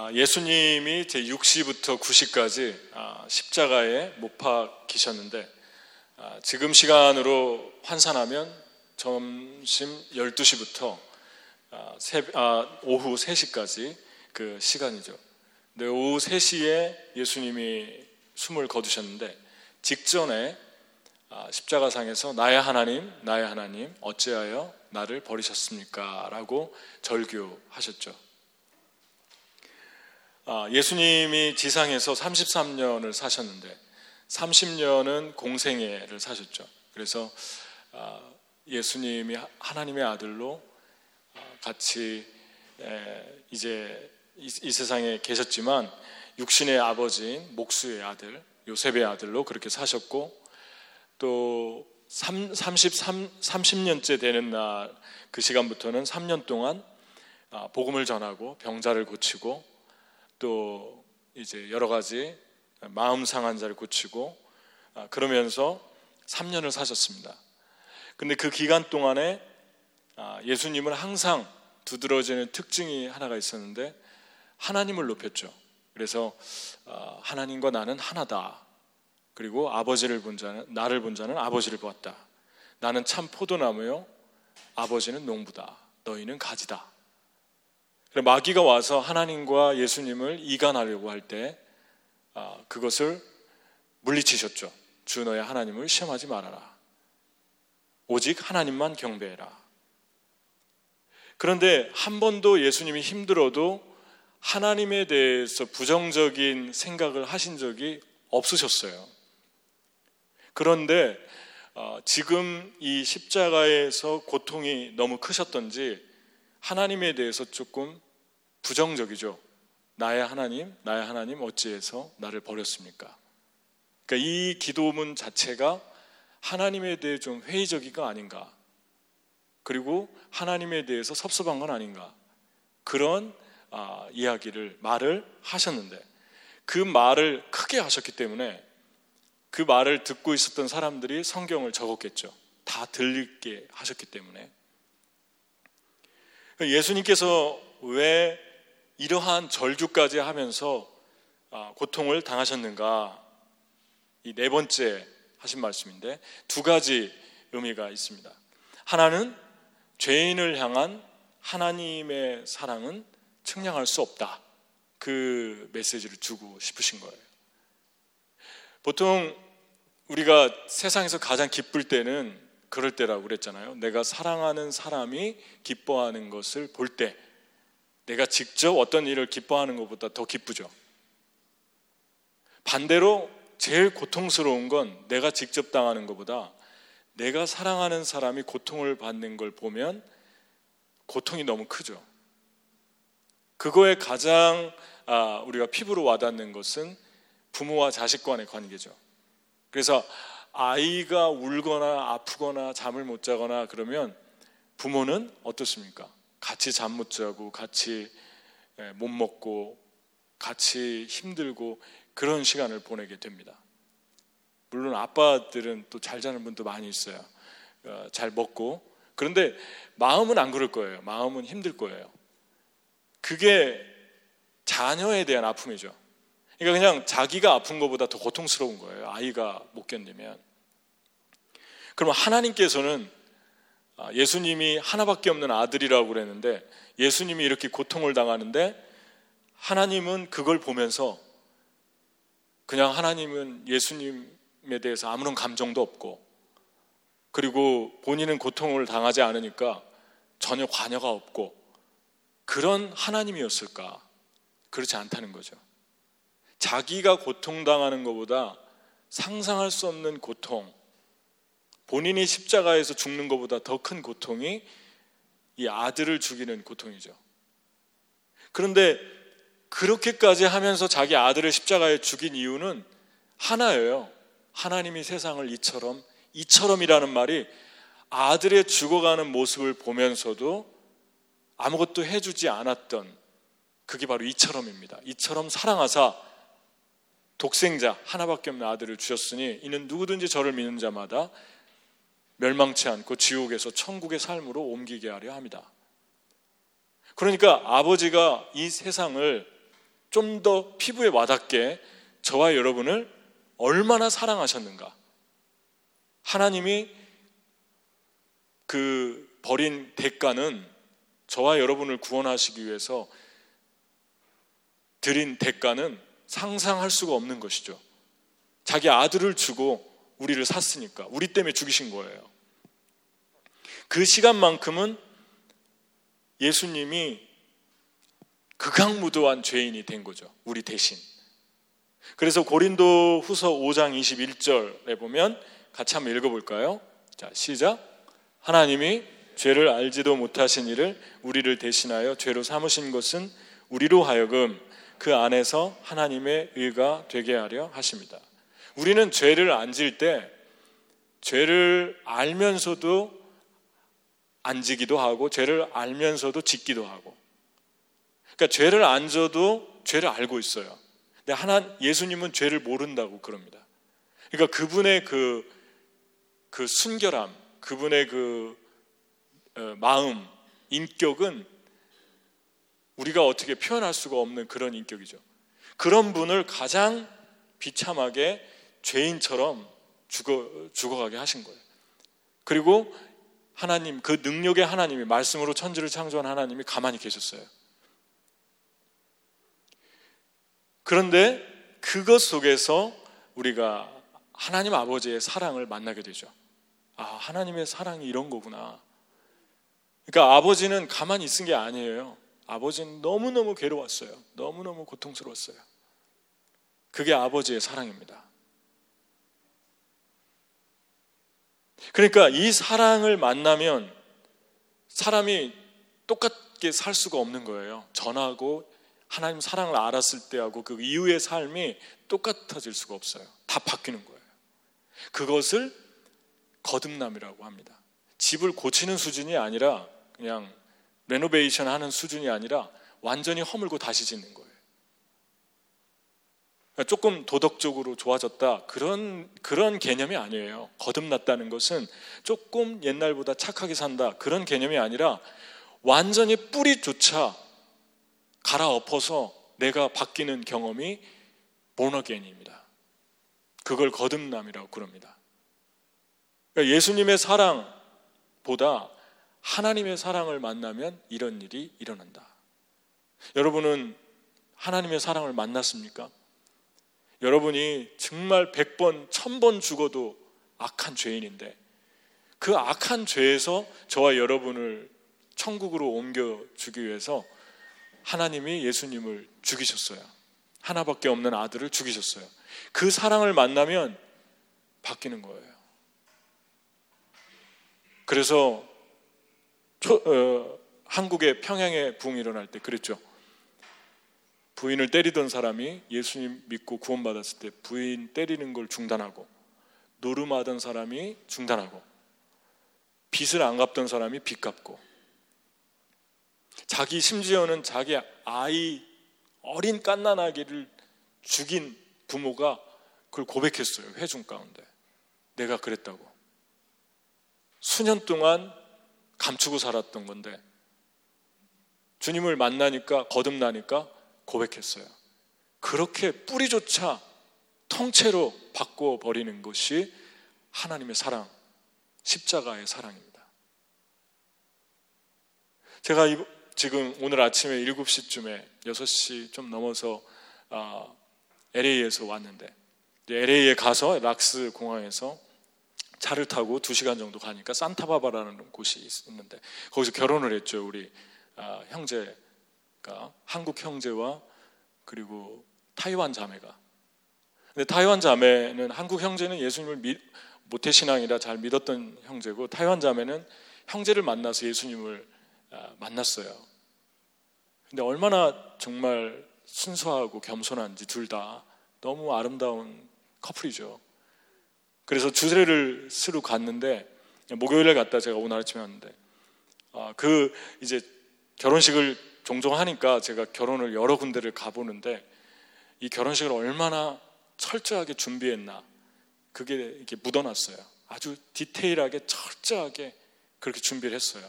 아, 예수님이 제 6시부터 9시까지 아, 십자가에 못 박히셨는데 아, 지금 시간으로 환산하면 점심 12시부터 오후 3시까지 그 시간이죠. 근데 오후 3시에 예수님이 숨을 거두셨는데 직전에 십자가상에서 나의 하나님, 나의 하나님, 어찌하여 나를 버리셨습니까? 라고 절규하셨죠. 아, 예수님이 지상에서 33년을 사셨는데 30년은 공생애를 사셨죠. 그래서 아, 예수님이 하나님의 아들로 아, 같이 이제 이 세상에 계셨지만 육신의 아버지인 목수의 아들 요셉의 아들로 그렇게 사셨고 또 33, 30년째 되는 날 그 시간부터는 3년 동안 복음을 전하고 병자를 고치고 또 이제 여러 가지 마음 상한 자를 고치고 아, 그러면서 3년을 사셨습니다. 근데 그 기간 동안에 아, 예수님은 항상 두드러지는 특징이 하나가 있었는데 하나님을 높였죠. 그래서 아, 하나님과 나는 하나다. 그리고 아버지를 본 자는 나를 본 자는 아버지를 보았다. 나는 참 포도나무요. 아버지는 농부다. 너희는 가지다. 마귀가 와서 하나님과 예수님을 이간하려고 할때 아, 그것을 물리치셨죠. 주 너의 하나님을 시험하지 말아라. 오직 하나님만 경배해라. 그런데 한 번도 예수님이 힘들어도 하나님에 대해서 부정적인 생각을 하신 적이 없으셨어요. 그런데 아, 지금 이 십자가에서 고통이 너무 크셨던지 하나님에 대해서 조금 부정적이죠. 나의 하나님, 나의 하나님 어찌해서 나를 버렸습니까? 그러니까 이 기도문 자체가 하나님에 대해 좀 회의적이가 아닌가. 그리고 하나님에 대해서 섭섭한 건 아닌가. 그런 아, 이야기를 말을 하셨는데 그 말을 크게 하셨기 때문에 그 말을 듣고 있었던 사람들이 성경을 적었겠죠. 다 들리게 하셨기 때문에 예수님께서 왜 이러한 절규까지 하면서 아, 고통을 당하셨는가? 이 네 번째 하신 말씀인데 두 가지 의미가 있습니다. 하나는 죄인을 향한 하나님의 사랑은 측량할 수 없다. 그 메시지를 주고 싶으신 거예요. 보통 우리가 세상에서 가장 기쁠 때는 그럴 때라고 그랬잖아요. 내가 사랑하는 사람이 기뻐하는 것을 볼 때, 내가 직접 어떤 일을 기뻐하는 것보다 더 기쁘죠. 반대로 제일 고통스러운 건 내가 직접 당하는 것보다 내가 사랑하는 사람이 고통을 받는 걸 보면 고통이 너무 크죠. 그거에 가장 아, 우리가 피부로 와닿는 것은 부모와 자식 간의 관계죠. 그래서 아이가 울거나 아프거나 잠을 못 자거나 그러면 부모는 어떻습니까? 같이 잠 못 자고 같이 예, 못 먹고 같이 힘들고 그런 시간을 보내게 됩니다. 물론 아빠들은 또 잘 자는 분도 많이 있어요. 어, 잘 먹고 그런데 마음은 안 그럴 거예요. 마음은 힘들 거예요. 그게 자녀에 대한 아픔이죠. 그러니까 그냥 자기가 아픈 것보다 더 고통스러운 거예요. 아이가 못 견디면. 그러면 하나님께서는 아, 예수님이 하나밖에 없는 아들이라고 그랬는데 예수님이 이렇게 고통을 당하는데 하나님은 그걸 보면서 그냥 하나님은 예수님에 대해서 아무런 감정도 없고 그리고 본인은 고통을 당하지 않으니까 전혀 관여가 없고 그런 하나님이었을까? 그렇지 않다는 거죠. 자기가 고통당하는 것보다 상상할 수 없는 고통, 본인이 십자가에서 죽는 것보다 더 큰 고통이 이 아들을 죽이는 고통이죠. 그런데 그렇게까지 하면서 자기 아들을 십자가에 죽인 이유는 하나예요. 하나님이 세상을 이처럼, 이처럼이라는 말이 아들의 죽어가는 모습을 보면서도 아무것도 해주지 않았던 그게 바로 이처럼입니다. 이처럼 사랑하사 독생자 하나밖에 없는 아들을 주셨으니 이는 누구든지 저를 믿는 자마다 멸망치 않고 지옥에서 천국의 삶으로 옮기게 하려 합니다. 그러니까 아버지가 이 세상을 좀 더 피부에 와닿게 저와 여러분을 얼마나 사랑하셨는가. 하나님이 그 버린 대가는 저와 여러분을 구원하시기 위해서 드린 대가는 상상할 수가 없는 것이죠. 자기 아들을 주고 우리를 샀으니까 우리 때문에 죽이신 거예요. 그 시간만큼은 예수님이 극악무도한 죄인이 된 거죠. 우리 대신. 그래서 고린도 후서 5장 21절에 보면 같이 한번 읽어볼까요? 자, 시작. 하나님이 죄를 알지도 못하신 이를 우리를 대신하여 죄로 삼으신 것은 우리로 하여금 그 안에서 하나님의 의가 되게 하려 하십니다. 우리는 죄를 안 질 때 죄를 알면서도 안 지기도 하고 죄를 알면서도 짓기도 하고 그러니까 죄를 안 져도 죄를 알고 있어요. 근데 하나 예수님은 죄를 모른다고 그럽니다. 그러니까 그분의 그, 그 순결함, 그분의 그 어, 마음, 인격은 우리가 어떻게 표현할 수가 없는 그런 인격이죠. 그런 분을 가장 비참하게 죄인처럼 죽어, 죽어가게 하신 거예요. 그리고 하나님, 그 능력의 하나님이, 말씀으로 천지를 창조한 하나님이 가만히 계셨어요. 그런데 그것 속에서 우리가 하나님 아버지의 사랑을 만나게 되죠. 아, 하나님의 사랑이 이런 거구나. 그러니까 아버지는 가만히 있은 게 아니에요. 아버지는 너무너무 괴로웠어요. 너무너무 고통스러웠어요. 그게 아버지의 사랑입니다. 그러니까 이 사랑을 만나면 사람이 똑같게 살 수가 없는 거예요. 전하고 하나님 사랑을 알았을 때하고 그 이후의 삶이 똑같아질 수가 없어요. 다 바뀌는 거예요. 그것을 거듭남이라고 합니다. 집을 고치는 수준이 아니라 그냥 레노베이션 하는 수준이 아니라 완전히 허물고 다시 짓는 거예요. 그러니까 조금 도덕적으로 좋아졌다 그런 그런 개념이 아니에요. 거듭났다는 것은 조금 옛날보다 착하게 산다 그런 개념이 아니라 완전히 뿌리조차 갈아엎어서 내가 바뀌는 경험이 보너겐입니다. 그걸 거듭남이라고 그럽니다. 그러니까 예수님의 사랑보다 하나님의 사랑을 만나면 이런 일이 일어난다. 여러분은 하나님의 사랑을 만났습니까? 여러분이 정말 100번, 1000번 죽어도 악한 죄인인데 그 악한 죄에서 저와 여러분을 천국으로 옮겨주기 위해서 하나님이 예수님을 죽이셨어요. 하나밖에 없는 아들을 죽이셨어요. 그 사랑을 만나면 바뀌는 거예요. 그래서 초, 어, 한국의 평양의 부흥이 일어날 때 그랬죠. 부인을 때리던 사람이 예수님 믿고 구원받았을 때 부인 때리는 걸 중단하고 노름하던 사람이 중단하고 빚을 안 갚던 사람이 빚 갚고 자기 심지어는 자기 아이 어린 깐난아기를 죽인 부모가 그걸 고백했어요. 회중 가운데. 내가 그랬다고. 수년 동안 감추고 살았던 건데 주님을 만나니까 거듭나니까 고백했어요. 그렇게 뿌리조차 통째로 바꿔 버리는 것이 하나님의 사랑, 십자가의 사랑입니다. 제가 지금 오늘 아침에 7시쯤에 6시 좀 넘어서 LA에서 왔는데 LA에 가서 락스 공항에서 차를 타고 2시간 정도 가니까 산타바바라는 곳이 있었는데 거기서 결혼을 했죠. 우리 아, 형제가 한국 형제와 그리고 타이완 자매가. 근데 타이완 자매는 한국 형제는 예수님을 믿, 모태 신앙이라 잘 믿었던 형제고 타이완 자매는 형제를 만나서 예수님을 아, 만났어요. 근데 얼마나 정말 순수하고 겸손한지 둘 다 너무 아름다운 커플이죠. 그래서 주례를 쓰러 갔는데 목요일에 갔다 제가 오늘 아침에 왔는데 아, 그 이제 결혼식을 종종 하니까 제가 결혼을 여러 군데를 가보는데 이 결혼식을 얼마나 철저하게 준비했나 그게 이렇게 묻어놨어요. 아주 디테일하게 철저하게 그렇게 준비를 했어요.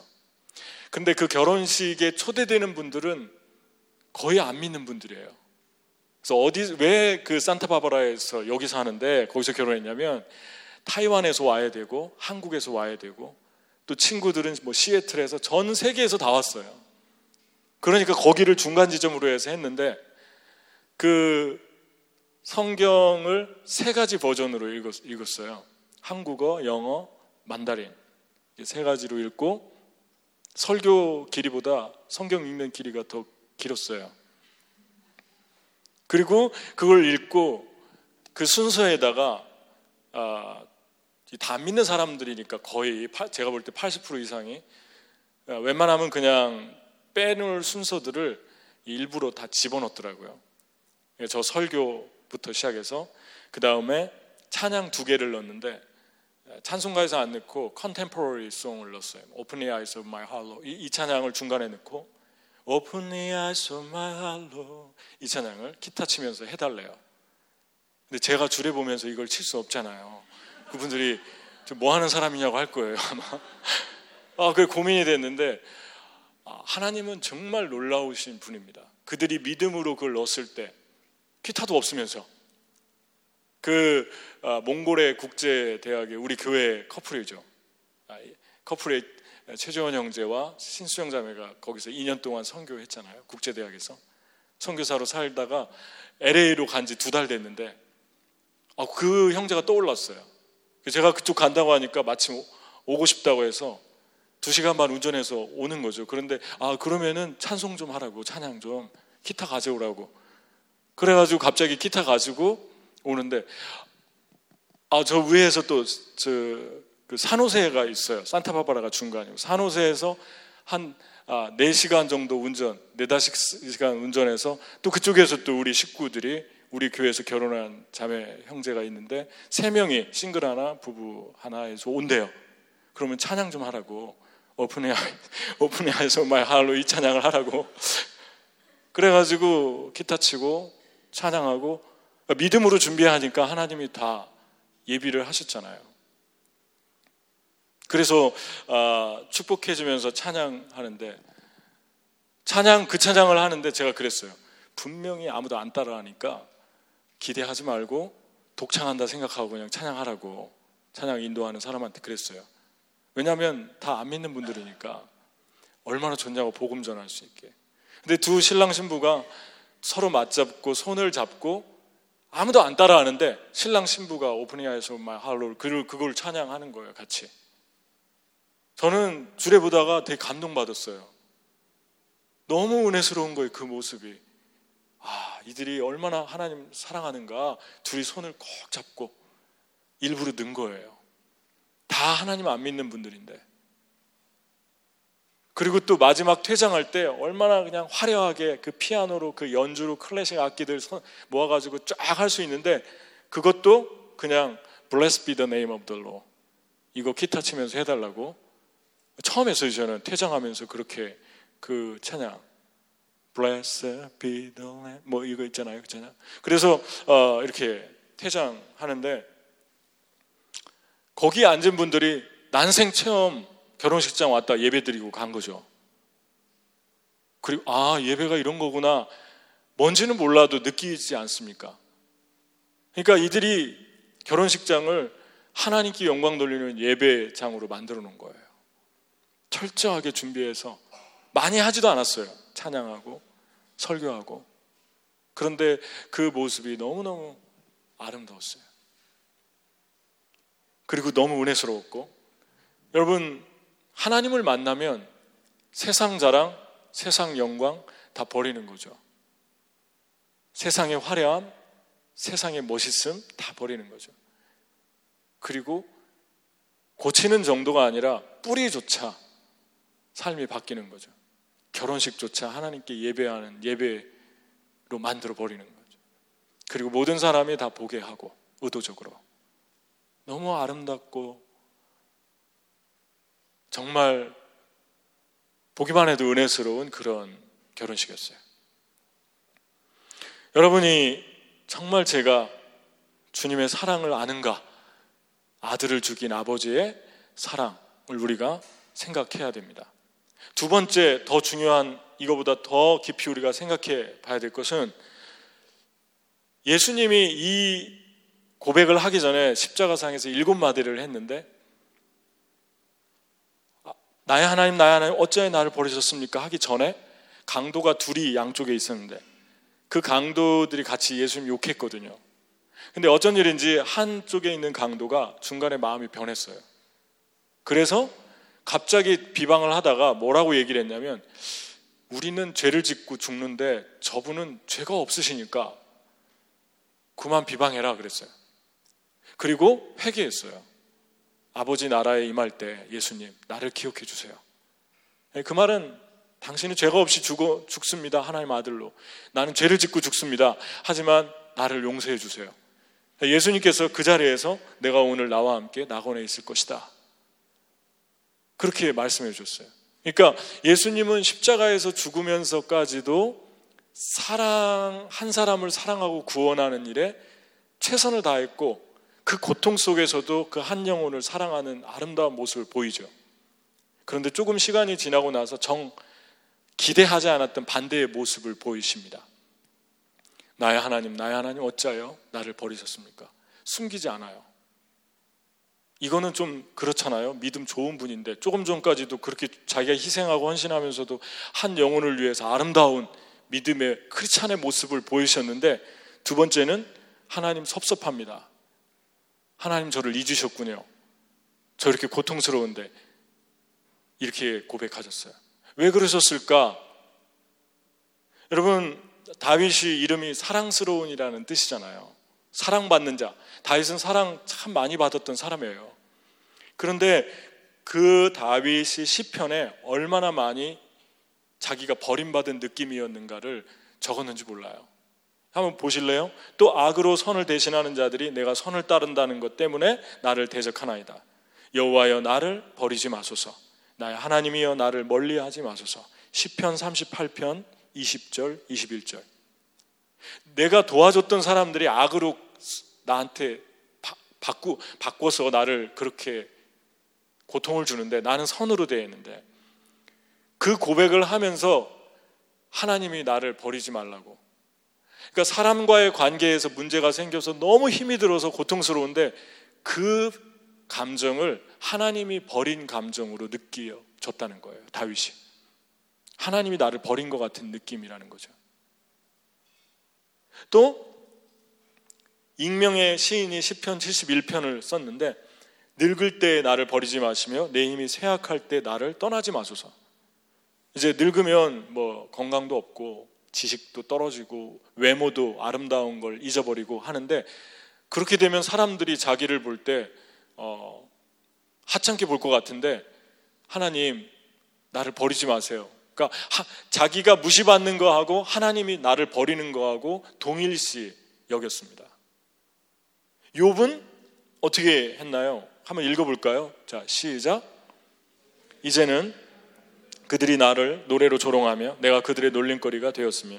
근데 그 결혼식에 초대되는 분들은 거의 안 믿는 분들이에요. 그래서 어디 왜 그 산타바바라에서 여기서 하는데 거기서 결혼했냐면 타이완에서 와야 되고 한국에서 와야 되고 또 친구들은 뭐 시애틀에서 전 세계에서 다 왔어요. 그러니까 거기를 중간 지점으로 해서 했는데 그 성경을 세 가지 버전으로 읽었, 어요 한국어, 영어, 만다린 세 가지로 읽고 설교 길이보다 성경 읽는 길이가 더 길었어요. 그리고 그걸 읽고 그 순서에다가 아, 다 믿는 사람들이니까 거의 제가 볼 때 80% 이상이 아, 웬만하면 그냥 빼놓을 순서들을 일부러 다 집어넣더라고요. 저 설교부터 시작해서 그 다음에 찬양 두 개를 넣었는데 찬송가에서 안 넣고 컨템포러리 송을 넣었어요. Open the eyes of. 이, 이 찬양을 중간에 넣고 Open the eyes of my heart. 이 찬양을 기타 치면서 해달래요. 근데 제가 줄에 보면서 이걸 칠 수 없잖아요. 그분들이 뭐 하는 사람이냐고 할 거예요 아마. 아, 그 고민이 됐는데 아, 하나님은 정말 놀라우신 분입니다. 그들이 믿음으로 그걸 넣었을 때 기타도 없으면서 그 아, 몽골의 국제 대학의 우리 교회 커플이죠. 아, 커플의 최재원 형제와 신수영 자매가 거기서 2년 동안 선교했잖아요. 국제 대학에서 선교사로 살다가 LA로 간 지 두 달 됐는데 아, 그 형제가 떠올랐어요. 제가 그쪽 간다고 하니까 마침 오고 싶다고 해서 두 시간 반 운전해서 오는 거죠. 그런데 아 그러면은 찬송 좀 하라고 찬양 좀 기타 가져오라고. 그래가지고 갑자기 기타 가지고 오는데 아 저 위에서 또 저 그 산호세가 있어요. 산타바바라가 중간이고 산호세에서 한 아, 4시간 정도 운전, 4, 5시간 운전해서 또 그쪽에서 또 우리 식구들이 우리 교회에서 결혼한 자매 형제가 있는데 세 명이 싱글 하나, 부부 하나에서 온대요. 그러면 찬양 좀 하라고 오픈해 오픈해서 말 할로 이 찬양을 하라고 그래가지고 기타 치고 찬양하고 믿음으로 준비하니까 하나님이 다 예비를 하셨잖아요. 그래서 어, 축복해주면서 찬양하는데 찬양 그 찬양을 하는데 제가 그랬어요. 분명히 아무도 안 따라하니까 기대하지 말고 독창한다 생각하고 그냥 찬양하라고 찬양 인도하는 사람한테 그랬어요. 왜냐하면 다 안 믿는 분들이니까 얼마나 좋냐고 복음 전할 수 있게. 근데 두 신랑 신부가 서로 맞잡고 손을 잡고 아무도 안 따라하는데 신랑 신부가 오프닝하에서 막 할로 그걸 그걸 찬양하는 거예요, 같이. 저는 주례 보다가 되게 감동받았어요. 너무 은혜스러운 거예요, 그 모습이. 아, 이들이 얼마나 하나님 사랑하는가 둘이 손을 꼭 잡고 일부러 는 거예요. 다 하나님 안 믿는 분들인데. 그리고 또 마지막 퇴장할 때 얼마나 그냥 화려하게 그 피아노로 그 연주로 클래식 악기들 모아가지고 쫙 할 수 있는데 그것도 그냥 Blessed be the name of the Lord. 이거 기타 치면서 해달라고 처음에서 저는 퇴장하면서 그렇게 그 찬양 Blessed be the Lamb 뭐 이거 있잖아요, 그잖아요. 그래서 어, 이렇게 퇴장하는데 거기 앉은 분들이 난생 처음 결혼식장 왔다 예배 드리고 간 거죠. 그리고 아 예배가 이런 거구나 뭔지는 몰라도 느끼지 않습니까? 그러니까 이들이 결혼식장을 하나님께 영광 돌리는 예배장으로 만들어 놓은 거예요. 철저하게 준비해서 많이 하지도 않았어요. 찬양하고 설교하고. 그런데 그 모습이 너무너무 아름다웠어요. 그리고 너무 은혜스러웠고. 여러분, 하나님을 만나면 세상 자랑, 세상 영광 다 버리는 거죠. 세상의 화려함, 세상의 멋있음 다 버리는 거죠. 그리고 고치는 정도가 아니라 뿌리조차 삶이 바뀌는 거죠. 결혼식조차 하나님께 예배하는 예배로 만들어 버리는 거죠. 그리고 모든 사람이 다 보게 하고 의도적으로 너무 아름답고 정말 보기만 해도 은혜스러운 그런 결혼식이었어요. 여러분이 정말 제가 주님의 사랑을 아는가? 아들을 죽인 아버지의 사랑을 우리가 생각해야 됩니다. 두 번째 더 중요한 이거보다 더 깊이 우리가 생각해 봐야 될 것은 예수님이 이 고백을 하기 전에 십자가상에서 일곱 마디를 했는데 아, 나의 하나님 나의 하나님 어찌하여 나를 버리셨습니까 하기 전에 강도가 둘이 양쪽에 있었는데 그 강도들이 같이 예수님 욕했거든요. 근데 어쩐 일인지 한쪽에 있는 강도가 중간에 마음이 변했어요. 그래서 갑자기 비방을 하다가 뭐라고 얘기를 했냐면 우리는 죄를 짓고 죽는데 저분은 죄가 없으시니까 그만 비방해라 그랬어요. 그리고 회개했어요. 아버지 나라에 임할 때 예수님 나를 기억해 주세요. 예, 그 말은 당신은 죄가 없이 죽어 죽습니다. 하나님 아들로. 나는 죄를 짓고 죽습니다. 하지만 나를 용서해 주세요. 예, 예수님께서 그 자리에서 내가 오늘 나와 함께 낙원에 있을 것이다. 그렇게 말씀해 줬어요. 그러니까 예수님은 십자가에서 죽으면서까지도 사랑 한 사람을 사랑하고 구원하는 일에 최선을 다했고 그 고통 속에서도 그 한 영혼을 사랑하는 아름다운 모습을 보이죠. 그런데 조금 시간이 지나고 나서 정 기대하지 않았던 반대의 모습을 보이십니다. 나의 하나님, 나의 하나님 어찌하여 나를 버리셨습니까? 숨기지 않아요. 이거는 좀 그렇잖아요. 믿음 좋은 분인데 조금 전까지도 그렇게 자기가 희생하고 헌신하면서도 한 영혼을 위해서 아름다운 믿음의 크리스찬의 모습을 보이셨는데 두 번째는 하나님 섭섭합니다. 하나님 저를 잊으셨군요. 저 이렇게 고통스러운데 이렇게 고백하셨어요. 왜 그러셨을까? 여러분 다윗이 이름이 사랑스러운이라는 뜻이잖아요. 사랑받는 자. 다윗은 사랑 참 많이 받았던 사람이에요. 그런데 그 다윗이 시편에 얼마나 많이 자기가 버림받은 느낌이었는가를 적었는지 몰라요. 한번 보실래요? 또 악으로 선을 대신하는 자들이 내가 선을 따른다는 것 때문에 나를 대적하나이다. 여호와여 나를 버리지 마소서. 나의 하나님이여 나를 멀리하지 마소서. 시편 38편 20절 21절. 내가 도와줬던 사람들이 악으로 나한테 바, 꾸 바꿔서 나를 그렇게 고통을 주는데 나는 선으로 있는데 그 고백을 하면서 하나님이 나를 버리지 말라고. 그러니까 사람과의 관계에서 문제가 생겨서 너무 힘이 들어서 고통스러운데 그 감정을 하나님이 버린 감정으로 느껴졌다는 거예요. 다윗이. 하나님이 나를 버린 것 같은 느낌이라는 거죠. 또 익명의 시인이 시편 71편을 썼는데 늙을 때 나를 버리지 마시며 내 힘이 쇠약할 때 나를 떠나지 마소서. 이제 늙으면 뭐 건강도 없고 지식도 떨어지고 외모도 아름다운 걸 잊어버리고 하는데 그렇게 되면 사람들이 자기를 볼때 어, 하찮게 볼 것 같은데 하나님 나를 버리지 마세요. 그러니까 하, 자기가 무시받는 거하고 하나님이 나를 버리는 거하고 동일시 여겼습니다. 욥은 어떻게 했나요? 한번 읽어볼까요? 자 시작. 이제는 그들이 나를 노래로 조롱하며 내가 그들의 놀림거리가 되었으며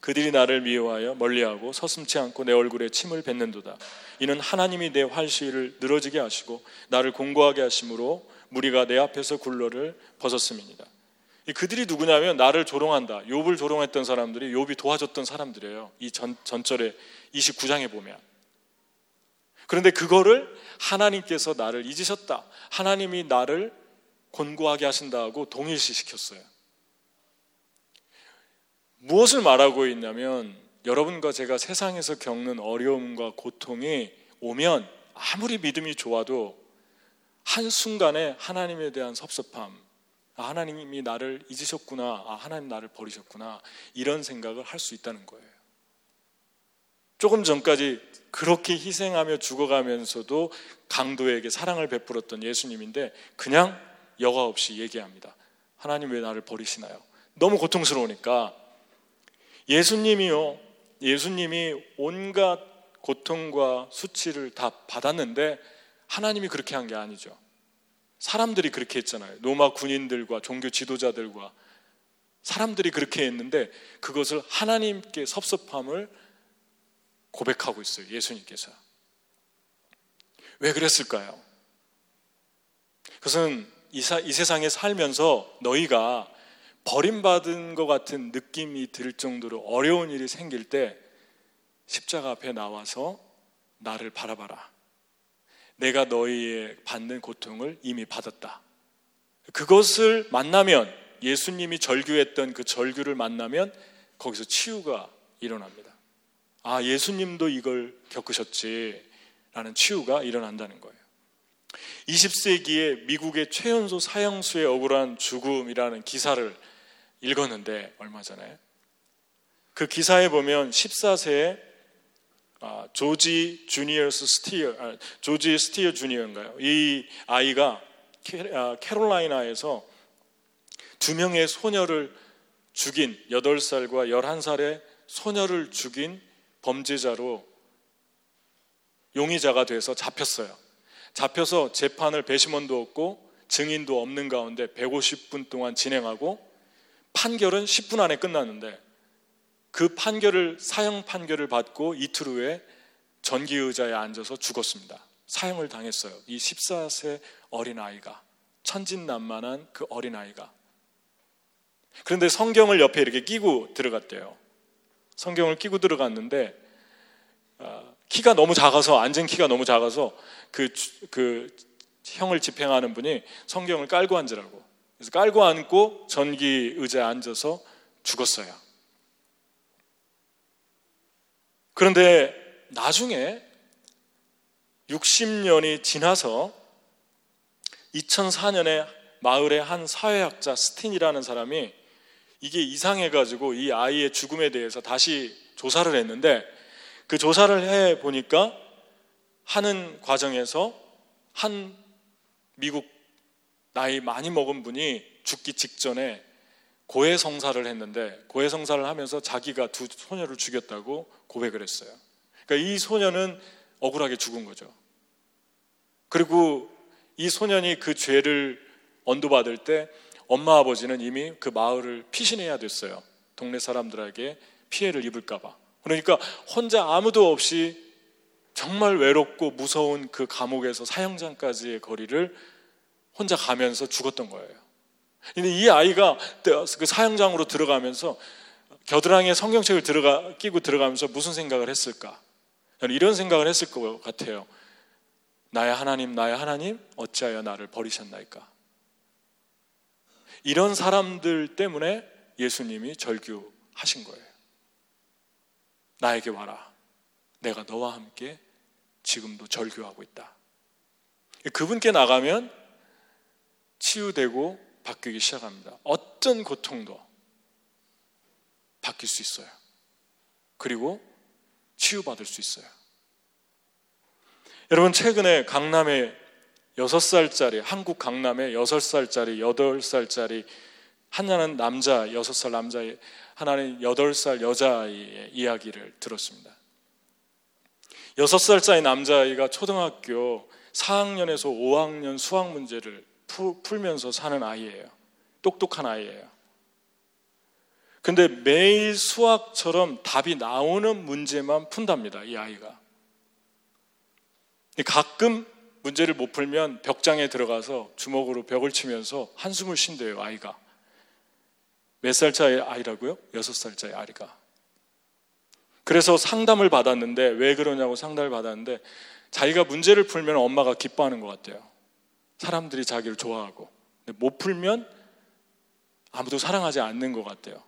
그들이 나를 미워하여 멀리하고 서슴치 않고 내 얼굴에 침을 뱉는도다. 이는 하나님이 내 활시를 늘어지게 하시고 나를 공고하게 하심으로 무리가 내 앞에서 굴러를 벗었음이니라. 그들이 누구냐면 나를 조롱한다. 욥을 조롱했던 사람들이 욥이 도와줬던 사람들이에요. 이 전, 전절에 29장에 보면. 그런데 그거를 하나님께서 나를 잊으셨다. 하나님이 나를 권고하게 하신다고 동일시 시켰어요. 무엇을 말하고 있냐면 여러분과 제가 세상에서 겪는 어려움과 고통이 오면 아무리 믿음이 좋아도 한순간에 하나님에 대한 섭섭함, 아, 하나님이 나를 잊으셨구나, 아, 하나님 나를 버리셨구나, 이런 생각을 할 수 있다는 거예요. 조금 전까지 그렇게 희생하며 죽어가면서도 강도에게 사랑을 베풀었던 예수님인데 그냥 여과 없이 얘기합니다. 하나님 왜 나를 버리시나요? 너무 고통스러우니까 예수님이요. 예수님이 온갖 고통과 수치를 다 받았는데 하나님이 그렇게 한 게 아니죠. 사람들이 그렇게 했잖아요. 로마 군인들과 종교 지도자들과 사람들이 그렇게 했는데 그것을 하나님께 섭섭함을 고백하고 있어요. 예수님께서. 왜 그랬을까요? 그것은 이, 사, 이 세상에 살면서 너희가 버림받은 것 같은 느낌이 들 정도로 어려운 일이 생길 때 십자가 앞에 나와서 나를 바라봐라. 내가 너희의 받는 고통을 이미 받았다. 그것을 만나면 예수님이 절규했던 그 절규를 만나면 거기서 치유가 일어납니다. 아, 예수님도 이걸 겪으셨지. 라는 치유가 일어난다는 거예요. 20세기에 미국의 최연소 사형수의 억울한 죽음이라는 기사를 읽었는데 얼마 전에 그 기사에 보면 14세의 아, 조지 주니어스 스티어, 아, 조지 스티어 주니어인가요? 이 아이가 캐, 아, 캐롤라이나에서 두 명의 소녀를 죽인 8살과 11살의 소녀를 죽인 범죄자로 용의자가 돼서 잡혔어요. 잡혀서 재판을 배심원도 없고 증인도 없는 가운데 150분 동안 진행하고 판결은 10분 안에 끝났는데 그 판결을 사형 판결을 받고 이틀 후에 전기 의자에 앉아서 죽었습니다. 사형을 당했어요. 이 14세 어린 아이가 천진난만한 그 어린 아이가 그런데 성경을 옆에 이렇게 끼고 들어갔대요. 성경을 끼고 들어갔는데 어, 키가 너무 작아서 앉은 키가 너무 작아서 그, 그 형을 집행하는 분이 성경을 깔고 앉으라고 그래서 깔고 앉고 전기 의자에 앉아서 죽었어요. 그런데 나중에 60년이 지나서 2004년에 마을의 한 사회학자 스틴이라는 사람이 이게 이상해가지고 이 아이의 죽음에 대해서 다시 조사를 했는데 그 조사를 해 보니까 하는 과정에서 한 미국 나이 많이 먹은 분이 죽기 직전에 고해성사를 했는데 고해성사를 하면서 자기가 두 소녀를 죽였다고 고백을 했어요. 그러니까 이 소녀는 억울하게 죽은 거죠. 그리고 이 소년이 그 죄를 언도받을 때 엄마 아버지는 이미 그 마을을 피신해야 됐어요. 동네 사람들에게 피해를 입을까봐. 그러니까 혼자 아무도 없이 정말 외롭고 무서운 그 감옥에서 사형장까지의 거리를 혼자 가면서 죽었던 거예요. 근데 이 아이가 그 사형장으로 들어가면서 겨드랑이에 성경책을 들어가 끼고 들어가면서 무슨 생각을 했을까? 저는 이런 생각을 했을 것 같아요. 나의 하나님, 나의 하나님, 어찌하여 나를 버리셨나이까? 이런 사람들 때문에 예수님이 절규하신 거예요. 나에게 와라. 내가 너와 함께 지금도 절규하고 있다. 그분께 나가면 치유되고 바뀌기 시작합니다. 어떤 고통도 바뀔 수 있어요. 그리고 치유받을 수 있어요. 여러분, 최근에 강남에 6살짜리, 한국 강남에 6살짜리, 8살짜리, 하나는 남자, 6살 남자, 하나는 8살 여자아이의 이야기를 들었습니다. 6살짜리 남자아이가 초등학교 4학년에서 5학년 수학 문제를 풀면서 사는 아이예요. 똑똑한 아이예요. 근데 매일 수학처럼 답이 나오는 문제만 푼답니다. 이 아이가. 가끔 문제를 못 풀면 벽장에 들어가서 주먹으로 벽을 치면서 한숨을 쉰대요, 아이가. 몇 살짜리 아이라고요? 여섯 살짜리 아이가. 그래서 상담을 받았는데 왜 그러냐고 상담을 받았는데 자기가 문제를 풀면 엄마가 기뻐하는 것 같아요. 사람들이 자기를 좋아하고. 못 풀면 아무도 사랑하지 않는 것 같아요.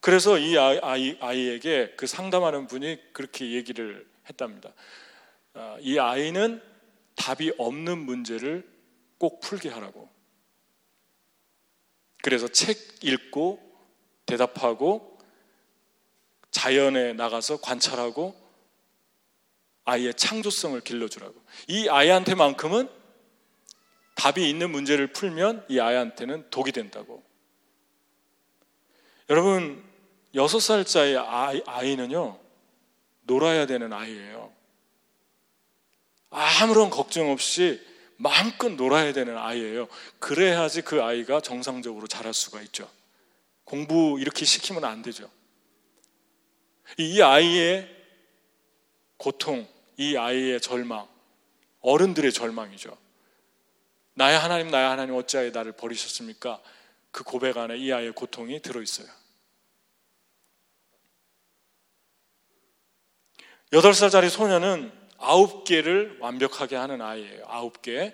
그래서 이 아이, 아이, 에게 그 상담하는 분이 그렇게 얘기를 했답니다. 아, 이 아이는 답이 없는 문제를 꼭 풀게 하라고. 그래서 책 읽고 대답하고 자연에 나가서 관찰하고 아이의 창조성을 길러주라고. 이 아이한테만큼은 답이 있는 문제를 풀면 이 아이한테는 독이 된다고. 여러분, 여섯 살짜리 아이, 아이는요, 놀아야 되는 아이예요. 아무런 걱정 없이 마음껏 놀아야 되는 아이예요. 그래야지 그 아이가 정상적으로 자랄 수가 있죠. 공부 이렇게 시키면 안 되죠. 이 아이의 고통, 이 아이의 절망, 어른들의 절망이죠. 나의 하나님, 나의 하나님, 어찌하여 나를 버리셨습니까? 그 고백 안에 이 아이의 고통이 들어있어요. 8살짜리 소녀는 아홉 개를 완벽하게 하는 아이예요. 아홉 개.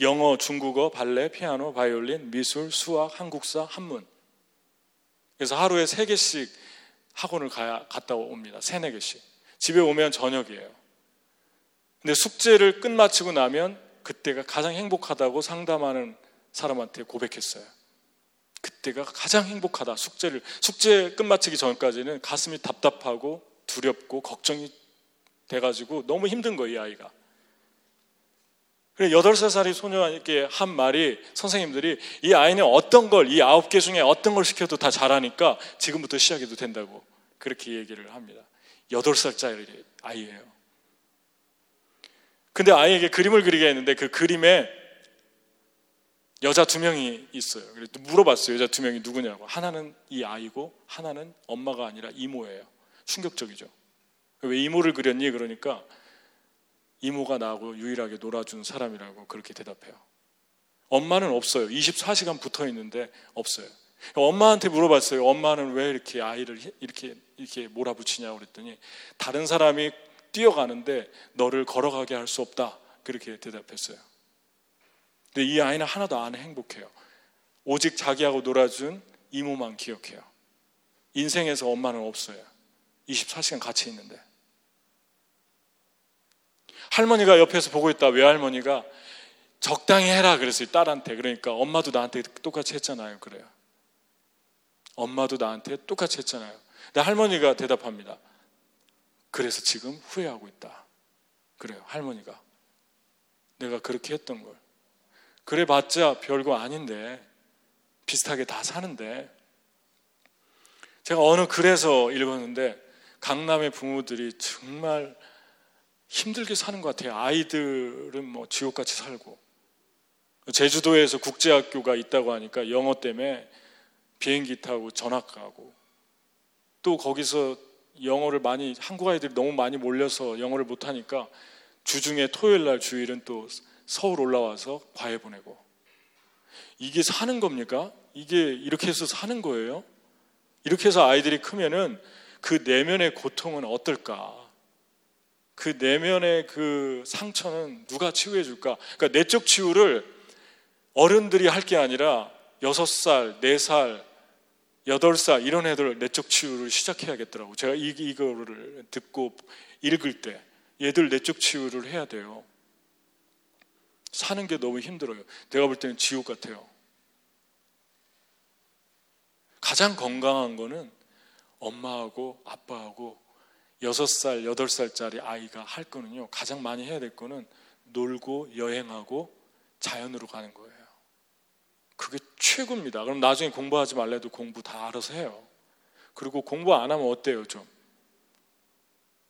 영어, 중국어, 발레, 피아노, 바이올린, 미술, 수학, 한국사, 한문. 그래서 하루에 세 개씩 학원을 가야, 갔다 옵니다. 세네 개씩. 집에 오면 저녁이에요. 근데 숙제를 끝마치고 나면 그때가 가장 행복하다고 상담하는 사람한테 고백했어요. 그때가 가장 행복하다. 숙제를 숙제 끝마치기 전까지는 가슴이 답답하고 두렵고 걱정이 돼가지고 너무 힘든 거예요, 이 아이가. 그래 여덟 살짜리 소녀에게 한 말이 선생님들이 이 아이는 어떤 걸 이 아홉 개 중에 어떤 걸 시켜도 다 잘하니까 지금부터 시작해도 된다고 그렇게 얘기를 합니다. 여덟 살짜리 아이예요. 근데 아이에게 그림을 그리게 했는데 그 그림에 여자 두 명이 있어요. 그래서 물어봤어요. 여자 두 명이 누구냐고. 하나는 이 아이고 하나는 엄마가 아니라 이모예요. 충격적이죠. 왜 이모를 그렸니? 그러니까 이모가 나하고 유일하게 놀아준 사람이라고 그렇게 대답해요. 엄마는 없어요. 24시간 붙어 있는데 없어요. 엄마한테 물어봤어요. 엄마는 왜 이렇게 아이를 이렇게 이렇게 몰아붙이냐고 그랬더니 다른 사람이 뛰어가는데 너를 걸어가게 할 수 없다. 그렇게 대답했어요. 근데 이 아이는 하나도 안 행복해요. 오직 자기하고 놀아준 이모만 기억해요. 인생에서 엄마는 없어요. 24시간 같이 있는데. 할머니가 옆에서 보고 있다 외할머니가 적당히 해라 그랬어요 딸한테. 그러니까 엄마도 나한테 똑같이 했잖아요 그래요. 엄마도 나한테 똑같이 했잖아요. 근데 할머니가 대답합니다. 그래서 지금 후회하고 있다. 그래요 할머니가. 내가 그렇게 했던 걸. 그래 봤자 별거 아닌데 비슷하게 다 사는데. 제가 어느 글에서 읽었는데 강남의 부모들이 정말 힘들게 사는 것 같아요. 아이들은 뭐 지옥같이 살고. 제주도에서 국제학교가 있다고 하니까 영어 때문에 비행기 타고 전학 가고 또 거기서 영어를 많이 한국 아이들이 너무 많이 몰려서 영어를 못 하니까 주중에 토요일 날 주일은 또 서울 올라와서 과외 보내고 이게 사는 겁니까? 이게 이렇게 해서 사는 거예요? 이렇게 해서 아이들이 크면은 그 내면의 고통은 어떨까? 그 내면의 그 상처는 누가 치유해 줄까? 그러니까 내적 치유를 어른들이 할 게 아니라 여섯 살, 네 살, 여덟 살 이런 애들 내적 치유를 시작해야겠더라고. 제가 이, 이거를 듣고 읽을 때 얘들 내적 치유를 해야 돼요. 사는 게 너무 힘들어요. 내가 볼 때는 지옥 같아요. 가장 건강한 거는 엄마하고 아빠하고 여섯 살, 여덟 살짜리 아이가 할 거는요, 가장 많이 해야 될 거는 놀고 여행하고 자연으로 가는 거예요. 그게 최고입니다. 그럼 나중에 공부하지 말래도 공부 다 알아서 해요. 그리고 공부 안 하면 어때요, 좀?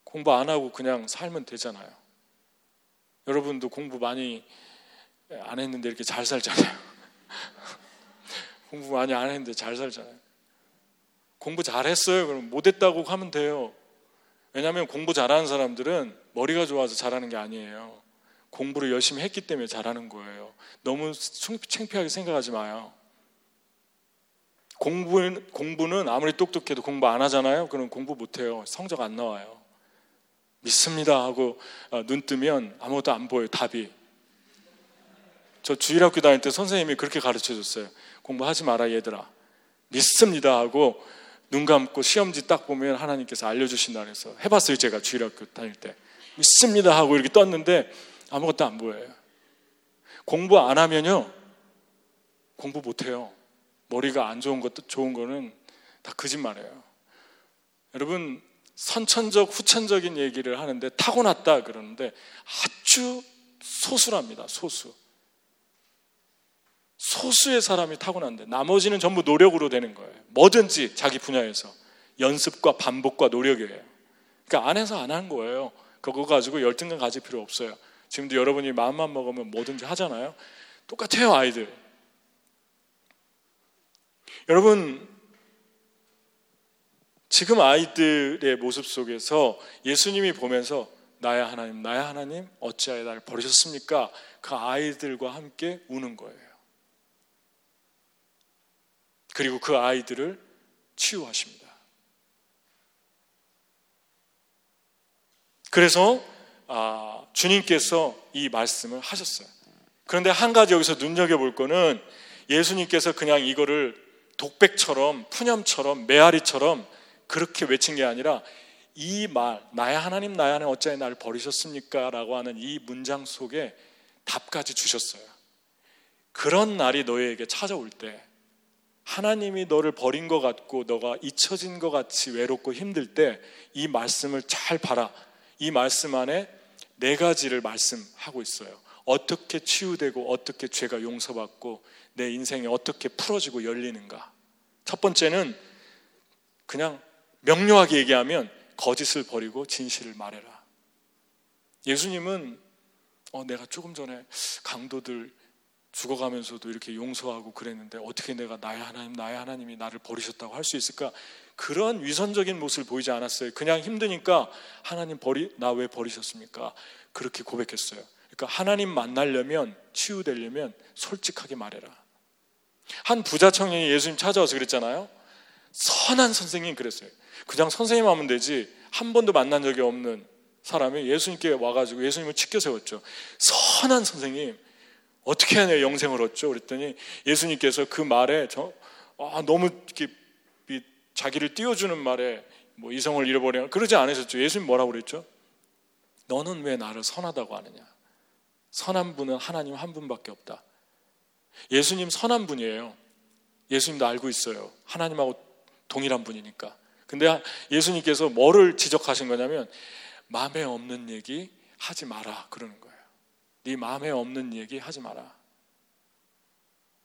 공부 안 하고 그냥 살면 되잖아요. 여러분도 공부 많이 안 했는데 이렇게 잘 살잖아요. 공부 많이 안 했는데 잘 살잖아요. 공부 잘 했어요. 그럼 못했다고 하면 돼요. 왜냐하면 공부 잘하는 사람들은 머리가 좋아서 잘하는 게 아니에요. 공부를 열심히 했기 때문에 잘하는 거예요. 너무 창피하게 생각하지 마요. 공부는, 공부는 아무리 똑똑해도 공부 안 하잖아요. 그럼 공부 못 해요. 성적 안 나와요. 믿습니다 하고 어, 눈 뜨면 아무것도 안 보여요. 답이. 저 주일학교 다닐 때 선생님이 그렇게 가르쳐 줬어요. 공부하지 마라 얘들아. 믿습니다 하고 눈 감고 시험지 딱 보면 하나님께서 알려주신다 그래서 해봤어요 제가 주일학교 다닐 때. 믿습니다 하고 이렇게 떴는데 아무것도 안 보여요. 공부 안 하면요 공부 못해요. 머리가 안 좋은 것도 좋은 거는 다 거짓말이에요. 여러분 선천적 후천적인 얘기를 하는데 타고났다 그러는데 아주 소수랍니다 소수 소수의 사람이 타고난데 나머지는 전부 노력으로 되는 거예요. 뭐든지 자기 분야에서 연습과 반복과 노력이에요. 그러니까 안 해서 안 하는 거예요. 그거 가지고 열등감 가질 필요 없어요. 지금도 여러분이 마음만 먹으면 뭐든지 하잖아요. 똑같아요, 아이들. 여러분, 지금 아이들의 모습 속에서 예수님이 보면서 나야 하나님, 나야 하나님, 어찌하여 나를 버리셨습니까? 그 아이들과 함께 우는 거예요. 그리고 그 아이들을 치유하십니다. 그래서 아, 주님께서 이 말씀을 하셨어요. 그런데 한 가지 여기서 눈여겨볼 거는 예수님께서 그냥 이거를 독백처럼 푸념처럼 메아리처럼 그렇게 외친 게 아니라 이 말, 나의 하나님, 나의 하나님 어찌하여 나를 버리셨습니까? 라고 하는 이 문장 속에 답까지 주셨어요. 그런 날이 너에게 찾아올 때 하나님이 너를 버린 것 같고 너가 잊혀진 것 같이 외롭고 힘들 때 이 말씀을 잘 봐라. 이 말씀 안에 네 가지를 말씀하고 있어요. 어떻게 치유되고 어떻게 죄가 용서받고 내 인생이 어떻게 풀어지고 열리는가. 첫 번째는 그냥 명료하게 얘기하면 거짓을 버리고 진실을 말해라. 예수님은 어, 내가 조금 전에 강도들 죽어가면서도 이렇게 용서하고 그랬는데 어떻게 내가 나의 하나님, 나의 하나님이 나를 버리셨다고 할 수 있을까? 그런 위선적인 모습을 보이지 않았어요. 그냥 힘드니까 하나님 버리, 나 왜 버리셨습니까? 그렇게 고백했어요. 그러니까 하나님 만나려면, 치유되려면 솔직하게 말해라. 한 부자 청년이 예수님 찾아와서 그랬잖아요. 선한 선생님 그랬어요. 그냥 선생님 하면 되지 한 번도 만난 적이 없는 사람이 예수님께 와가지고 예수님을 치켜 세웠죠. 선한 선생님 어떻게 내 영생을 얻죠? 그랬더니 예수님께서 그 말에 저, 아, 너무 이렇게 자기를 띄워주는 말에 뭐 이성을 잃어버려 그러지 않으셨죠. 예수님 뭐라고 그랬죠? 너는 왜 나를 선하다고 하느냐? 선한 분은 하나님 한 분밖에 없다. 예수님 선한 분이에요. 예수님도 알고 있어요. 하나님하고 동일한 분이니까. 근데 예수님께서 뭐를 지적하신 거냐면 마음에 없는 얘기 하지 마라 그러는 거예요. 네 마음에 없는 얘기 하지 마라.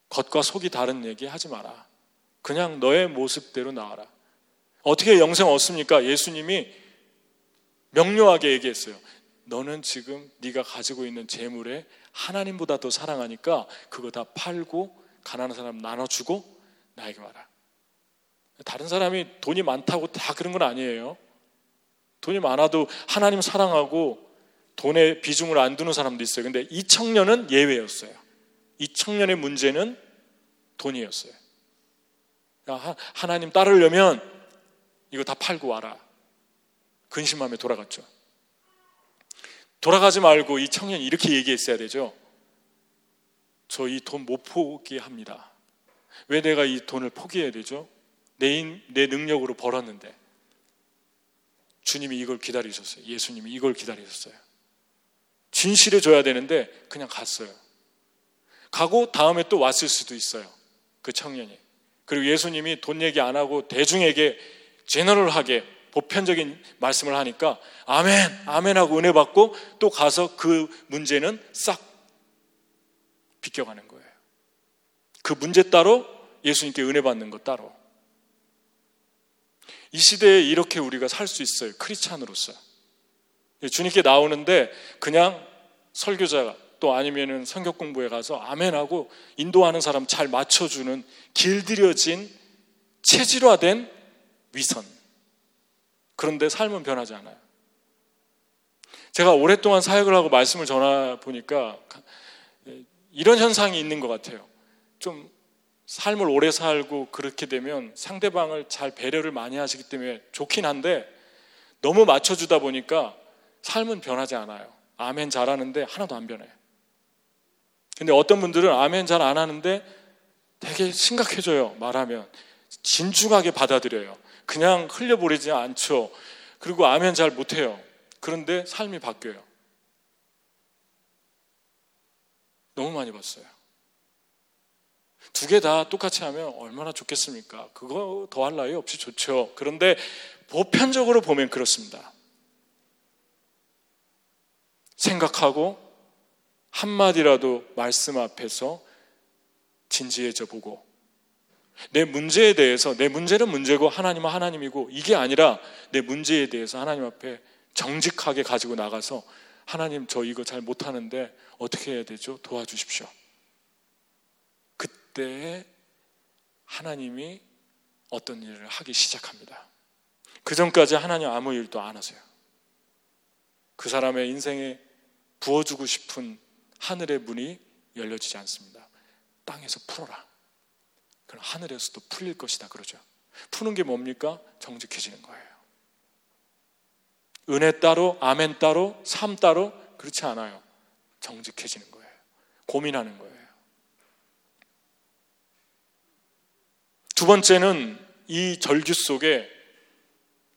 겉과 속이 다른 얘기 하지 마라. 그냥 너의 모습대로 나와라. 어떻게 영생 얻습니까? 예수님이 명료하게 얘기했어요. 너는 지금 네가 가지고 있는 재물에 하나님보다 더 사랑하니까 그거 다 팔고 가난한 사람 나눠주고 나에게 와라. 다른 사람이 돈이 많다고 다 그런 건 아니에요. 돈이 많아도 하나님 사랑하고 돈에 비중을 안 두는 사람도 있어요. 근데 이 청년은 예외였어요. 이 청년의 문제는 돈이었어요. 하나님 따르려면 이거 다 팔고 와라. 근심함에 돌아갔죠. 돌아가지 말고 이 청년이 이렇게 얘기했어야 되죠. 저 이 돈 못 포기합니다. 왜 내가 이 돈을 포기해야 되죠? 내, 인, 내 능력으로 벌었는데. 주님이 이걸 기다리셨어요. 예수님이 이걸 기다리셨어요. 진실해 줘야 되는데 그냥 갔어요. 가고 다음에 또 왔을 수도 있어요. 그 청년이. 그리고 예수님이 돈 얘기 안 하고 대중에게 제너럴하게 보편적인 말씀을 하니까 아멘, 아멘 하고 은혜 받고 또 가서 그 문제는 싹 비껴가는 거예요. 그 문제 따로 예수님께 은혜 받는 것 따로. 이 시대에 이렇게 우리가 살 수 있어요. 크리스찬으로서. 주님께 나오는데 그냥 설교자가 또 아니면은 성경 공부에 가서 아멘하고 인도하는 사람 잘 맞춰주는 길들여진 체질화된 위선. 그런데 삶은 변하지 않아요. 제가 오랫동안 사역을 하고 말씀을 전하 보니까 이런 현상이 있는 것 같아요. 좀 삶을 오래 살고 그렇게 되면 상대방을 잘 배려를 많이 하시기 때문에 좋긴 한데 너무 맞춰주다 보니까 삶은 변하지 않아요. 아멘 잘하는데 하나도 안 변해요. 근데 어떤 분들은 아멘 잘 안 하는데 되게 심각해져요. 말하면. 진중하게 받아들여요. 그냥 흘려버리지 않죠. 그리고 아멘 잘 못해요. 그런데 삶이 바뀌어요. 너무 많이 봤어요. 두 개 다 똑같이 하면 얼마나 좋겠습니까? 그거 더할 나위 없이 좋죠. 그런데 보편적으로 보면 그렇습니다. 생각하고 한마디라도 말씀 앞에서 진지해져 보고 내 문제에 대해서 내 문제는 문제고 하나님은 하나님이고 이게 아니라 내 문제에 대해서 하나님 앞에 정직하게 가지고 나가서 하나님 저 이거 잘 못하는데 어떻게 해야 되죠? 도와주십시오. 그때 하나님이 어떤 일을 하기 시작합니다. 그 전까지 하나님 아무 일도 안 하세요. 그 사람의 인생에 부어주고 싶은 하늘의 문이 열려지지 않습니다. 땅에서 풀어라. 그럼 하늘에서도 풀릴 것이다 그러죠. 푸는 게 뭡니까? 정직해지는 거예요. 은혜 따로, 아멘 따로, 삶 따로 그렇지 않아요. 정직해지는 거예요. 고민하는 거예요. 두 번째는 이 절규 속에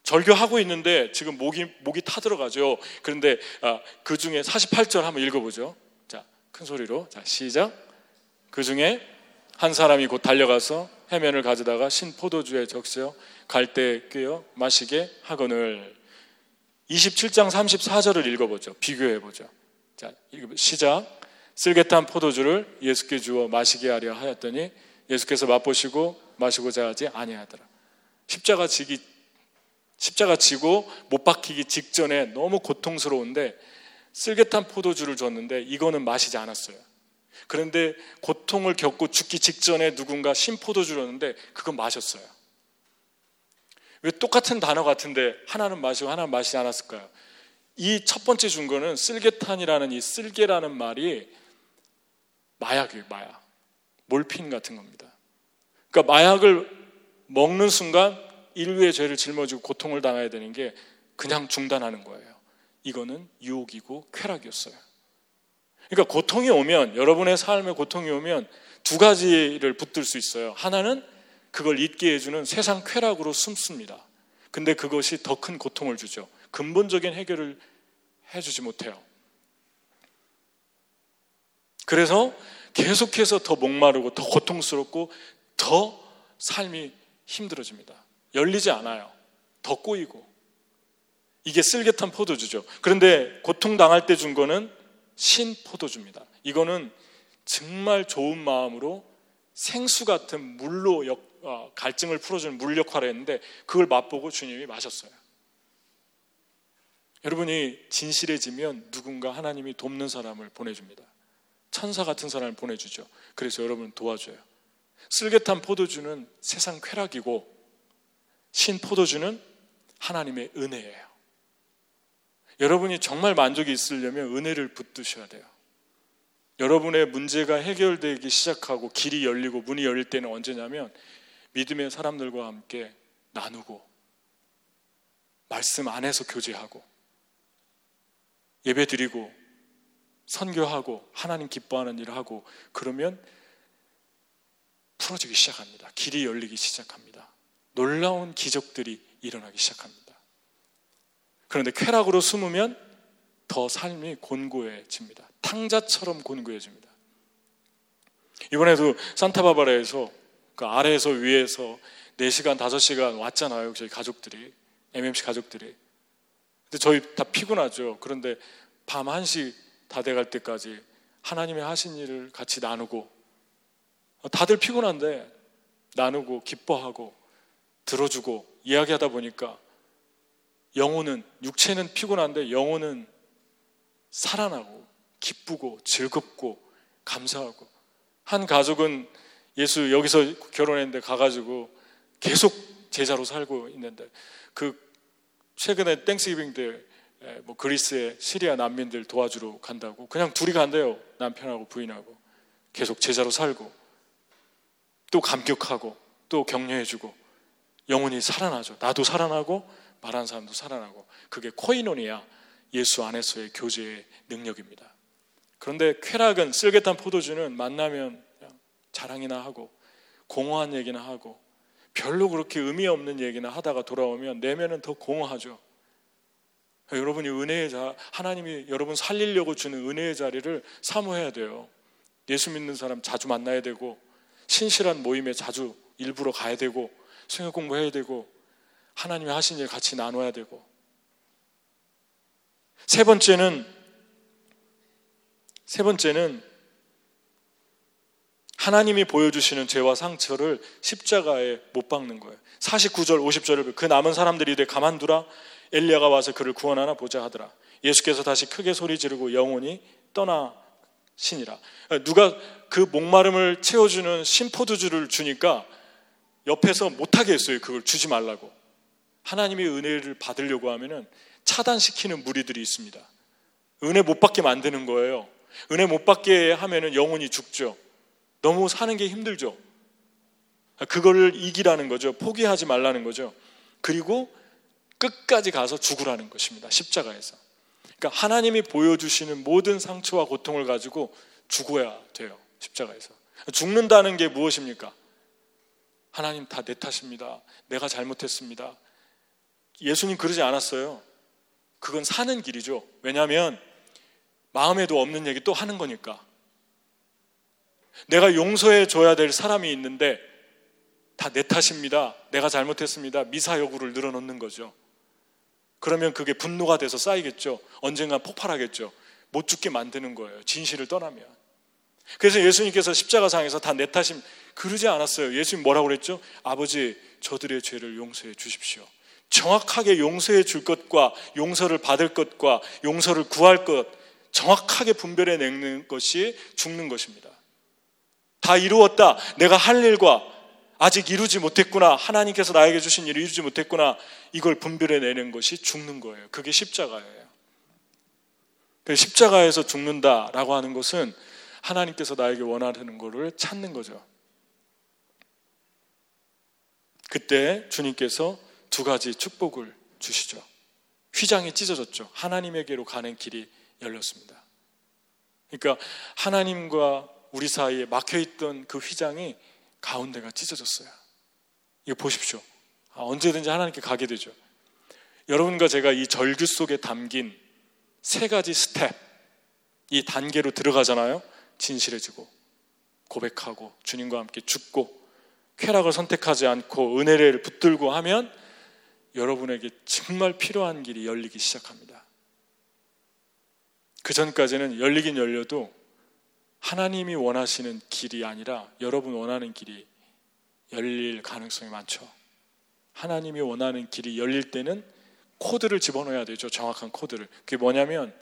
절규하고 있는데 지금 목이 목이 타들어가죠. 그런데 아, 그 중에 48절 한번 읽어보죠. 자, 큰 소리로 자 시작. 그 중에 한 사람이 곧 달려가서 해면을 가져다가 신 포도주에 적셔 갈대에 꿰어 마시게 하거늘 27장 34절을 읽어보죠. 비교해보죠. 자, 시작. 쓸개탄 포도주를 예수께 주어 마시게 하려 하였더니 예수께서 맛보시고 마시고자 하지 아니하더라. 십자가 지기 십자가 지고 못 박히기 직전에 너무 고통스러운데 쓸개탄 포도주를 줬는데 이거는 마시지 않았어요. 그런데 고통을 겪고 죽기 직전에 누군가 신포도주를 줬는데 그건 마셨어요. 왜 똑같은 단어 같은데 하나는 마시고 하나는 마시지 않았을까요? 이 첫 번째 준 거는 쓸개탄이라는 이 쓸개라는 말이 마약이에요, 마약. 몰핀 같은 겁니다. 그러니까 마약을 먹는 순간 인류의 죄를 짊어지고 고통을 당해야 되는 게 그냥 중단하는 거예요. 이거는 유혹이고 쾌락이었어요. 그러니까 고통이 오면 여러분의 삶에 고통이 오면 두 가지를 붙들 수 있어요. 하나는 그걸 잊게 해주는 세상 쾌락으로 숨습니다. 근데 그것이 더 큰 고통을 주죠. 근본적인 해결을 해주지 못해요. 그래서 계속해서 더 목마르고 더 고통스럽고 더 삶이 힘들어집니다. 열리지 않아요. 더 꼬이고. 이게 쓸개탄 포도주죠. 그런데 고통당할 때 준 거는 신 포도주입니다. 이거는 정말 좋은 마음으로 생수 같은 물로 역, 어, 갈증을 풀어주는 물 역할을 했는데 그걸 맛보고 주님이 마셨어요. 여러분이 진실해지면 누군가 하나님이 돕는 사람을 보내줍니다. 천사 같은 사람을 보내주죠. 그래서 여러분 도와줘요. 쓸개탄 포도주는 세상 쾌락이고 신 포도주는 하나님의 은혜예요. 여러분이 정말 만족이 있으려면 은혜를 붙드셔야 돼요. 여러분의 문제가 해결되기 시작하고 길이 열리고 문이 열릴 때는 언제냐면 믿음의 사람들과 함께 나누고 말씀 안에서 교제하고 예배 드리고 선교하고 하나님 기뻐하는 일을 하고 그러면 풀어지기 시작합니다. 길이 열리기 시작합니다. 놀라운 기적들이 일어나기 시작합니다. 그런데 쾌락으로 숨으면 더 삶이 곤고해집니다. 탕자처럼 곤고해집니다. 이번에도 산타바바라에서 그 아래에서 위에서 4시간, 5시간 왔잖아요. 저희 가족들이. MMC 가족들이. 근데 저희 다 피곤하죠. 그런데 밤 1시 다 돼갈 때까지 하나님의 하신 일을 같이 나누고 다들 피곤한데 나누고 기뻐하고 들어주고 이야기하다 보니까 영혼은 육체는 피곤한데 영혼은 살아나고 기쁘고 즐겁고 감사하고. 한 가족은 예수 여기서 결혼했는데 가가지고 계속 제자로 살고 있는데 그 최근에 땡스기빙 때 뭐 그리스의 시리아 난민들 도와주러 간다고. 그냥 둘이 간대요 남편하고 부인하고. 계속 제자로 살고 또 감격하고 또 격려해주고 영혼이 살아나죠 나도 살아나고 말하는 사람도 살아나고 그게 코이노니아 예수 안에서의 교제의 능력입니다 그런데 쾌락은 쓸개탄 포도주는 만나면 자랑이나 하고 공허한 얘기나 하고 별로 그렇게 의미 없는 얘기나 하다가 돌아오면 내면은 더 공허하죠. 여러분이 은혜의 자, 하나님이 여러분 살리려고 주는 은혜의 자리를 사모해야 돼요. 예수 믿는 사람 자주 만나야 되고, 신실한 모임에 자주 일부러 가야 되고, 성경 공부해야 되고, 하나님이 하신 일 같이 나눠야 되고. 세 번째는, 세 번째는 하나님이 보여주시는 죄와 상처를 십자가에 못 박는 거예요. 49절, 50절을 그 남은 사람들이 이래 가만두라 엘리야가 와서 그를 구원하나 보자 하더라. 예수께서 다시 크게 소리 지르고 영혼이 떠나시니라. 누가 그 목마름을 채워주는 심포도주를 주니까 옆에서 못하게 했어요. 그걸 주지 말라고. 하나님의 은혜를 받으려고 하면은 차단시키는 무리들이 있습니다. 은혜 못 받게 만드는 거예요. 은혜 못 받게 하면은 영혼이 죽죠. 너무 사는 게 힘들죠. 그거를 이기라는 거죠. 포기하지 말라는 거죠. 그리고 끝까지 가서 죽으라는 것입니다. 십자가에서. 그러니까 하나님이 보여주시는 모든 상처와 고통을 가지고 죽어야 돼요. 십자가에서. 죽는다는 게 무엇입니까? 하나님 다 내 탓입니다. 내가 잘못했습니다. 예수님 그러지 않았어요. 그건 사는 길이죠. 왜냐하면 마음에도 없는 얘기 또 하는 거니까. 내가 용서해 줘야 될 사람이 있는데 다 내 탓입니다. 내가 잘못했습니다. 미사 여구를 늘어놓는 거죠. 그러면 그게 분노가 돼서 쌓이겠죠. 언젠간 폭발하겠죠. 못 죽게 만드는 거예요. 진실을 떠나면. 그래서 예수님께서 십자가상에서 다 내 탓임 그러지 않았어요. 예수님 뭐라고 그랬죠? 아버지 저들의 죄를 용서해 주십시오. 정확하게 용서해 줄 것과 용서를 받을 것과 용서를 구할 것 정확하게 분별해 내는 것이 죽는 것입니다. 다 이루었다. 내가 할 일과 아직 이루지 못했구나. 하나님께서 나에게 주신 일을 이루지 못했구나. 이걸 분별해 내는 것이 죽는 거예요. 그게 십자가예요. 그 십자가에서 죽는다라고 하는 것은 하나님께서 나에게 원하는 것을 찾는 거죠. 그때 주님께서 두 가지 축복을 주시죠. 휘장이 찢어졌죠. 하나님에게로 가는 길이 열렸습니다. 그러니까 하나님과 우리 사이에 막혀 있던 그 휘장이 가운데가 찢어졌어요. 이거 보십시오. 아, 언제든지 하나님께 가게 되죠. 여러분과 제가 이 절규 속에 담긴 세 가지 스텝, 이 단계로 들어가잖아요. 진실해지고, 고백하고, 주님과 함께 죽고, 쾌락을 선택하지 않고 은혜를 붙들고 하면 여러분에게 정말 필요한 길이 열리기 시작합니다. 그 전까지는 열리긴 열려도 하나님이 원하시는 길이 아니라 여러분 원하는 길이 열릴 가능성이 많죠. 하나님이 원하는 길이 열릴 때는 코드를 집어넣어야 되죠. 정확한 코드를. 그게 뭐냐면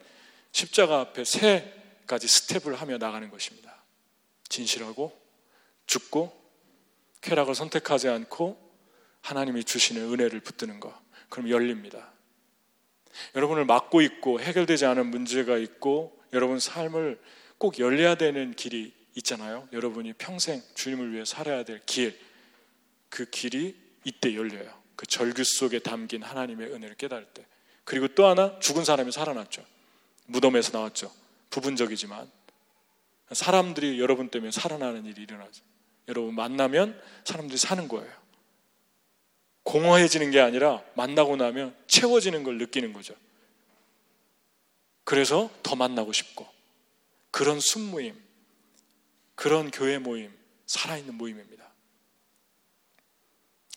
십자가 앞에 세 가지 스텝을 하며 나가는 것입니다. 진실하고 죽고 쾌락을 선택하지 않고 하나님이 주시는 은혜를 붙드는 것. 그럼 열립니다. 여러분을 막고 있고 해결되지 않은 문제가 있고 여러분 삶을 꼭 열려야 되는 길이 있잖아요. 여러분이 평생 주님을 위해 살아야 될 길. 그 길이 이때 열려요. 그 절규 속에 담긴 하나님의 은혜를 깨달을 때. 그리고 또 하나 죽은 사람이 살아났죠. 무덤에서 나왔죠. 부분적이지만 사람들이 여러분 때문에 살아나는 일이 일어나죠. 여러분 만나면 사람들이 사는 거예요. 공허해지는 게 아니라 만나고 나면 채워지는 걸 느끼는 거죠. 그래서 더 만나고 싶고 그런 순모임, 그런 교회 모임, 살아있는 모임입니다.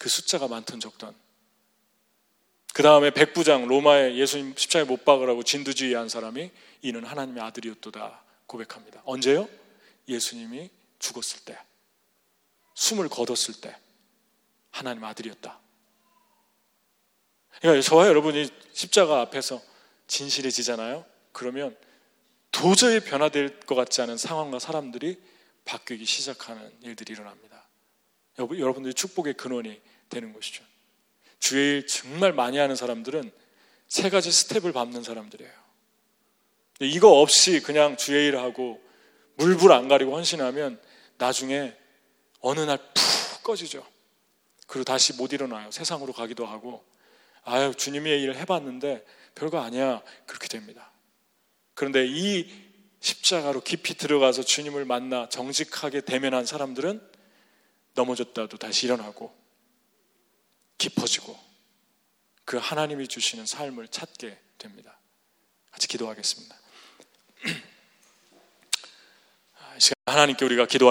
그 숫자가 많던 적던 그 다음에 백부장 로마에 예수님 십자가에 못 박으라고 진두지휘한 사람이 이는 하나님의 아들이었도다 고백합니다. 언제요? 예수님이 죽었을 때. 숨을 거뒀을 때 하나님 아들이었다. 그러니까 저와 여러분이 십자가 앞에서 진실해지잖아요. 그러면 도저히 변화될 것 같지 않은 상황과 사람들이 바뀌기 시작하는 일들이 일어납니다. 여러분들이 축복의 근원이 되는 것이죠. 주의 일 정말 많이 하는 사람들은 세 가지 스텝을 밟는 사람들이에요. 이거 없이 그냥 주의 일을 하고 물불 안 가리고 헌신하면 나중에 어느 날 푹 꺼지죠. 그리고 다시 못 일어나요. 세상으로 가기도 하고, 아유, 주님의 일을 해봤는데 별거 아니야. 그렇게 됩니다. 그런데 이 십자가로 깊이 들어가서 주님을 만나 정직하게 대면한 사람들은 넘어졌다도 다시 일어나고, 깊어지고, 그 하나님이 주시는 삶을 찾게 됩니다. 같이 기도하겠습니다. 하나님께 우리가 기도하